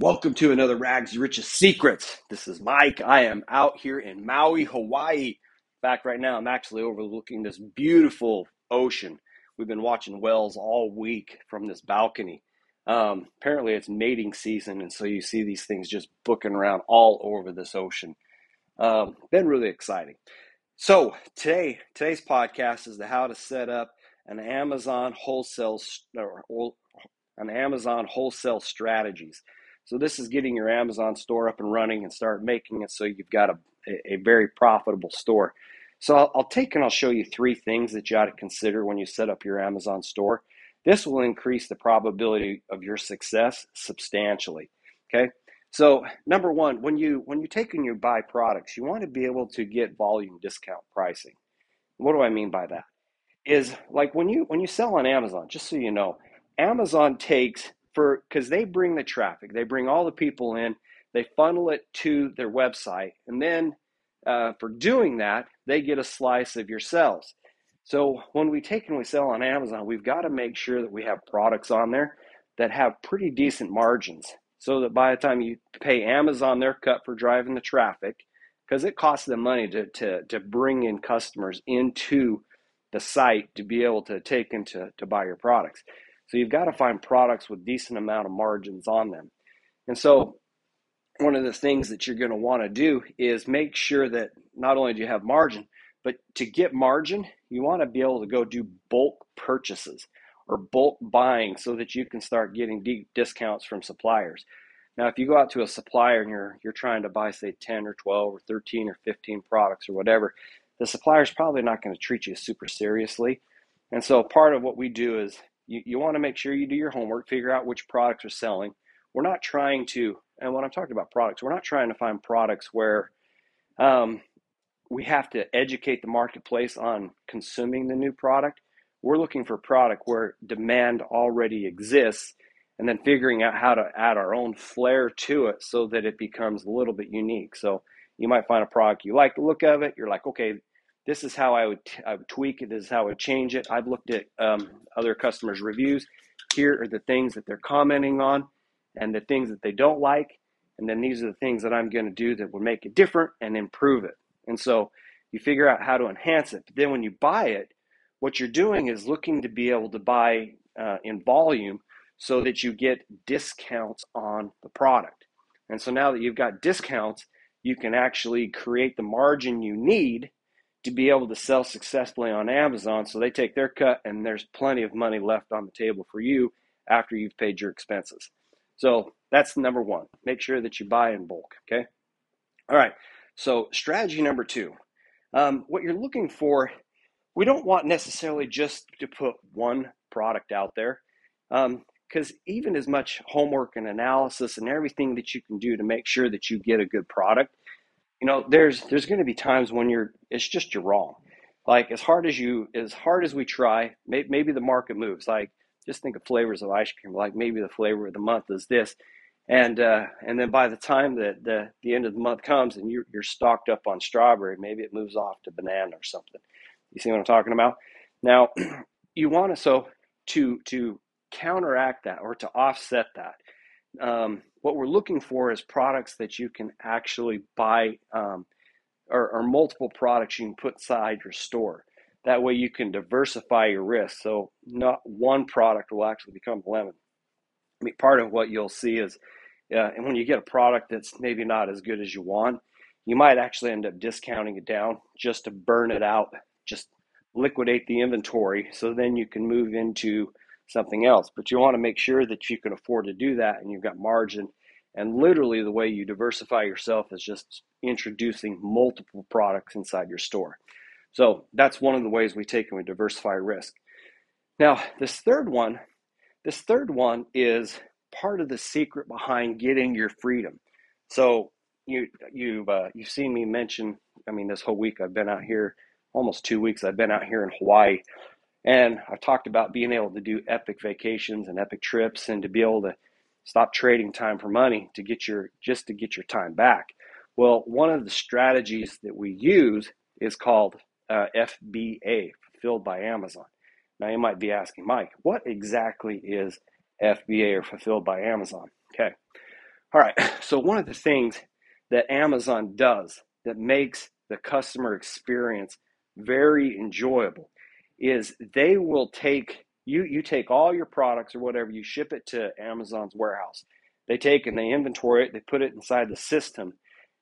Welcome to another Rags Richest Secrets. This is Mike. I am out here in Maui, Hawaii. Fact, right now I'm actually overlooking this beautiful ocean. We've been watching whales all week from this balcony. Um, apparently, it's mating season, and so you see these things just booking around all over this ocean. Um, been really exciting. So today, today's podcast is the how to set up an Amazon wholesale or an Amazon wholesale strategies. So this is getting your Amazon store up and running and start making it so you've got a, a very profitable store. So I'll, I'll take and I'll show you three things that you ought to consider when you set up your Amazon store. This will increase the probability of your success substantially. Okay. So number one, when you when you take and you buy products, you want to be able to get volume discount pricing. What do I mean by that? Is like when you when you sell on Amazon, just so you know, Amazon takes for because they bring the traffic, they bring all the people in, they funnel it to their website, and then uh, for doing that, they get a slice of your sales. So when we take and we sell on Amazon, we've got to make sure that we have products on there that have pretty decent margins, so that by the time you pay Amazon their cut for driving the traffic, because it costs them money to, to, to bring in customers into the site to be able to take and to, to buy your products. So you've got to find products with decent amount of margins on them. And so one of the things that you're going to want to do is make sure that not only do you have margin, but to get margin, you want to be able to go do bulk purchases or bulk buying so that you can start getting deep discounts from suppliers. Now, if you go out to a supplier and you're you're trying to buy say 10 or 12 or 13 or 15 products or whatever, the supplier's probably not going to treat you super seriously. And so part of what we do is you, you want to make sure you do your homework, figure out which products are selling. We're not trying to, and when I'm talking about products, we're not trying to find products where um, we have to educate the marketplace on consuming the new product. We're looking for product where demand already exists and then figuring out how to add our own flair to it so that it becomes a little bit unique. So you might find a product you like the look of it. You're like, okay, this is how I would, I would tweak it. This is how I would change it. I've looked at um, other customers' reviews. Here are the things that they're commenting on and the things that they don't like. And then these are the things that I'm going to do that will make it different and improve it. And so you figure out how to enhance it. But then when you buy it, what you're doing is looking to be able to buy uh, in volume so that you get discounts on the product. And so now that you've got discounts, you can actually create the margin you need to be able to sell successfully on Amazon. So they take their cut, and there's plenty of money left on the table for you after you've paid your expenses. So that's number one. Make sure that you buy in bulk. Okay. All right. So strategy number two. Um, what you're looking for, we don't want necessarily just to put one product out there. because um, even as much homework and analysis and everything that you can do to make sure that you get a good product, you know there's there's going to be times when you're it's just you're wrong. Like as hard as you as hard as we try may, maybe the market moves. Like just think of flavors of ice cream like maybe the flavor of the month is this. And uh, and then by the time that the, the end of the month comes and you're, you're stocked up on strawberry maybe it moves off to banana or something. You see what i'm talking about? Now you want to so to to counteract that or to offset that um, what we're looking for is products that you can actually buy um, or, or, multiple products you can put inside your store. That way you can diversify your risk. So not one product will actually become lemon. I mean, part of what you'll see is, uh, and when you get a product that's maybe not as good as you want, you might actually end up discounting it down just to burn it out, just liquidate the inventory. So then you can move into something else. But you want to make sure that you can afford to do that and you've got margin. And literally, the way you diversify yourself is just introducing multiple products inside your store. So that's one of the ways we take and we diversify risk. Now, this third one, this third one is part of the secret behind getting your freedom. So you you've uh, you've seen me mention. I mean, this whole week I've been out here, almost two weeks. I've been out here in Hawaii, and I've talked about being able to do epic vacations and epic trips and to be able to stop trading time for money to get your just to get your time back. Well, one of the strategies that we use is called uh, FBA, fulfilled by Amazon. Now you might be asking, Mike, what exactly is FBA or fulfilled by Amazon? Okay. All right. So, one of the things that Amazon does that makes the customer experience very enjoyable is they will take you you take all your products or whatever you ship it to Amazon's warehouse. They take and they inventory it, they put it inside the system.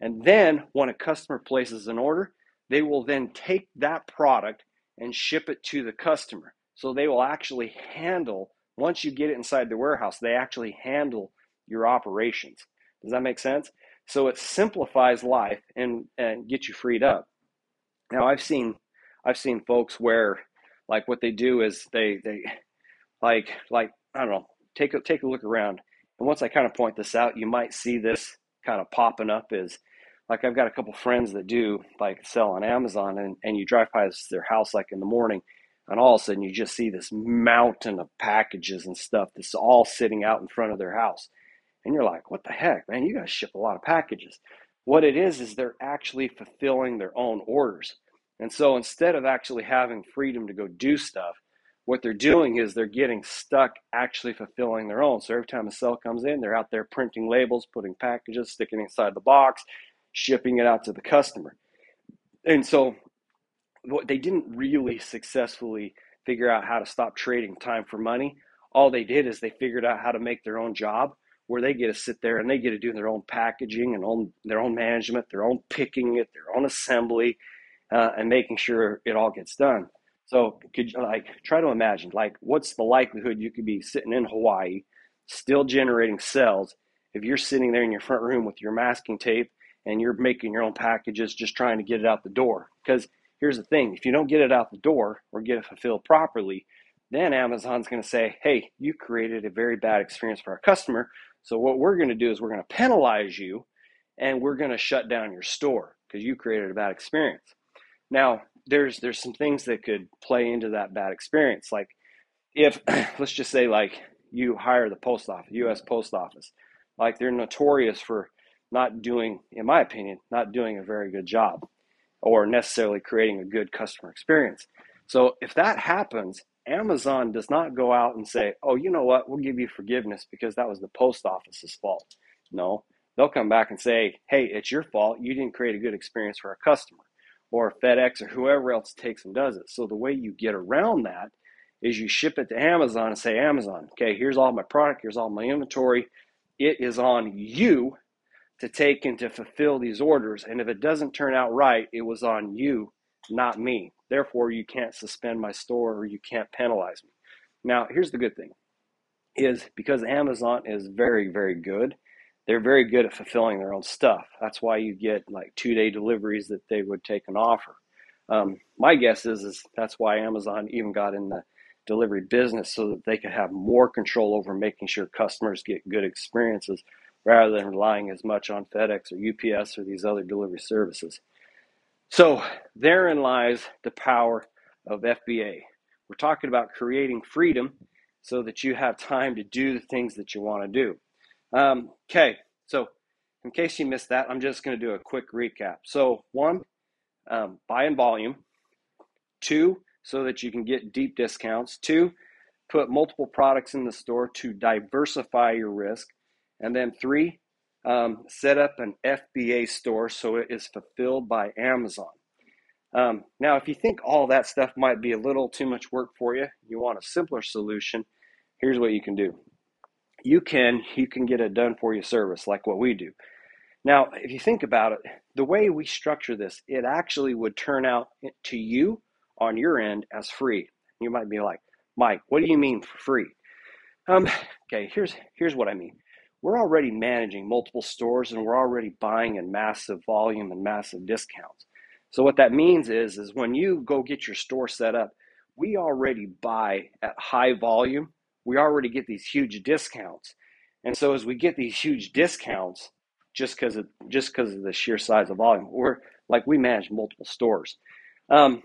And then when a customer places an order, they will then take that product and ship it to the customer. So they will actually handle once you get it inside the warehouse, they actually handle your operations. Does that make sense? So it simplifies life and and gets you freed up. Now I've seen I've seen folks where like what they do is they they like like I don't know take a take a look around and once I kind of point this out you might see this kind of popping up is like I've got a couple friends that do like sell on Amazon and, and you drive past their house like in the morning and all of a sudden you just see this mountain of packages and stuff that's all sitting out in front of their house and you're like, what the heck, man? You guys ship a lot of packages. What it is, is they're actually fulfilling their own orders. And so instead of actually having freedom to go do stuff, what they're doing is they're getting stuck actually fulfilling their own. So every time a cell comes in, they're out there printing labels, putting packages, sticking inside the box, shipping it out to the customer. And so what they didn't really successfully figure out how to stop trading time for money. All they did is they figured out how to make their own job where they get to sit there and they get to do their own packaging and own their own management, their own picking it, their own assembly, uh, and making sure it all gets done. So, could you like try to imagine like what's the likelihood you could be sitting in Hawaii, still generating cells, if you're sitting there in your front room with your masking tape and you're making your own packages, just trying to get it out the door? Because here's the thing: if you don't get it out the door or get it fulfilled properly, then Amazon's going to say, "Hey, you created a very bad experience for our customer." So what we're going to do is we're going to penalize you and we're going to shut down your store because you created a bad experience. Now, there's there's some things that could play into that bad experience. Like if let's just say like you hire the post office, US Post Office. Like they're notorious for not doing, in my opinion, not doing a very good job or necessarily creating a good customer experience. So if that happens, Amazon does not go out and say, oh, you know what, we'll give you forgiveness because that was the post office's fault. No, they'll come back and say, hey, it's your fault. You didn't create a good experience for our customer. Or FedEx or whoever else takes and does it. So the way you get around that is you ship it to Amazon and say, Amazon, okay, here's all my product, here's all my inventory. It is on you to take and to fulfill these orders. And if it doesn't turn out right, it was on you, not me. Therefore, you can't suspend my store or you can't penalize me. Now, here's the good thing is because Amazon is very, very good, they're very good at fulfilling their own stuff. That's why you get like two day deliveries that they would take an offer. Um, my guess is, is that's why Amazon even got in the delivery business so that they could have more control over making sure customers get good experiences rather than relying as much on FedEx or UPS or these other delivery services. So therein lies the power of FBA. We're talking about creating freedom so that you have time to do the things that you want to do. Um, okay, so in case you missed that, I'm just going to do a quick recap. So, one, um, buy in volume. Two, so that you can get deep discounts. Two, put multiple products in the store to diversify your risk. And then three, um, set up an FBA store so it is fulfilled by Amazon. Um, now, if you think all that stuff might be a little too much work for you, you want a simpler solution. Here's what you can do. You can you can get a done for you service like what we do. Now, if you think about it, the way we structure this, it actually would turn out to you on your end as free. You might be like, Mike, what do you mean for free? Um, okay, here's here's what I mean we're already managing multiple stores and we're already buying in massive volume and massive discounts. So what that means is is when you go get your store set up, we already buy at high volume. We already get these huge discounts. And so as we get these huge discounts just because of just because of the sheer size of volume, we're like we manage multiple stores. Um,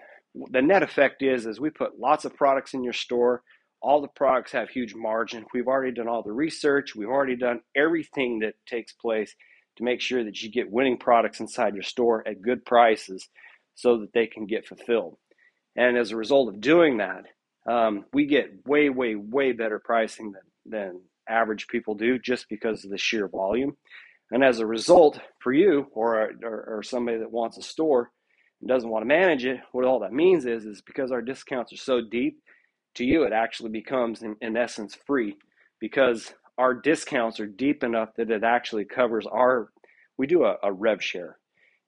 the net effect is is we put lots of products in your store all the products have huge margin. We've already done all the research. We've already done everything that takes place to make sure that you get winning products inside your store at good prices so that they can get fulfilled. And as a result of doing that, um, we get way, way, way better pricing than, than average people do just because of the sheer volume. And as a result, for you or, or, or somebody that wants a store and doesn't want to manage it, what all that means is, is because our discounts are so deep, to you, it actually becomes, in, in essence, free because our discounts are deep enough that it actually covers our, we do a, a rev share.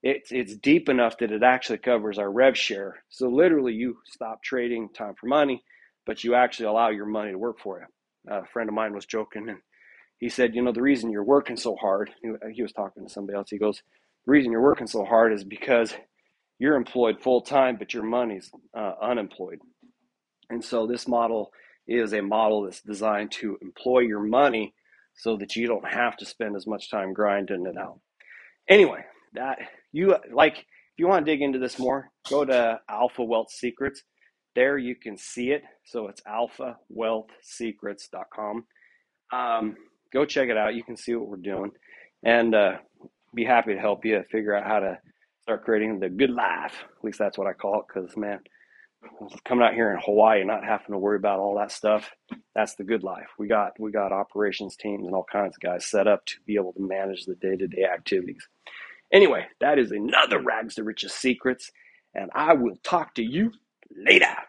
It's, it's deep enough that it actually covers our rev share. So literally, you stop trading time for money, but you actually allow your money to work for you. a friend of mine was joking and he said, You know, the reason you're working so hard, he was talking to somebody else. He goes, The reason you're working so hard is because you're employed full time, but your money's uh, unemployed. And so this model is a model that's designed to employ your money so that you don't have to spend as much time grinding it out. Anyway, that you like if you want to dig into this more, go to Alpha Wealth Secrets. There you can see it. So it's alphawealthsecrets.com. Um, go check it out. You can see what we're doing and uh, be happy to help you figure out how to start creating the good life. At least that's what I call it because, man, coming out here in Hawaii not having to worry about all that stuff, that's the good life. We got we got operations teams and all kinds of guys set up to be able to manage the day-to-day activities. Anyway, that is another Rags to Riches Secrets, and I will talk to you later.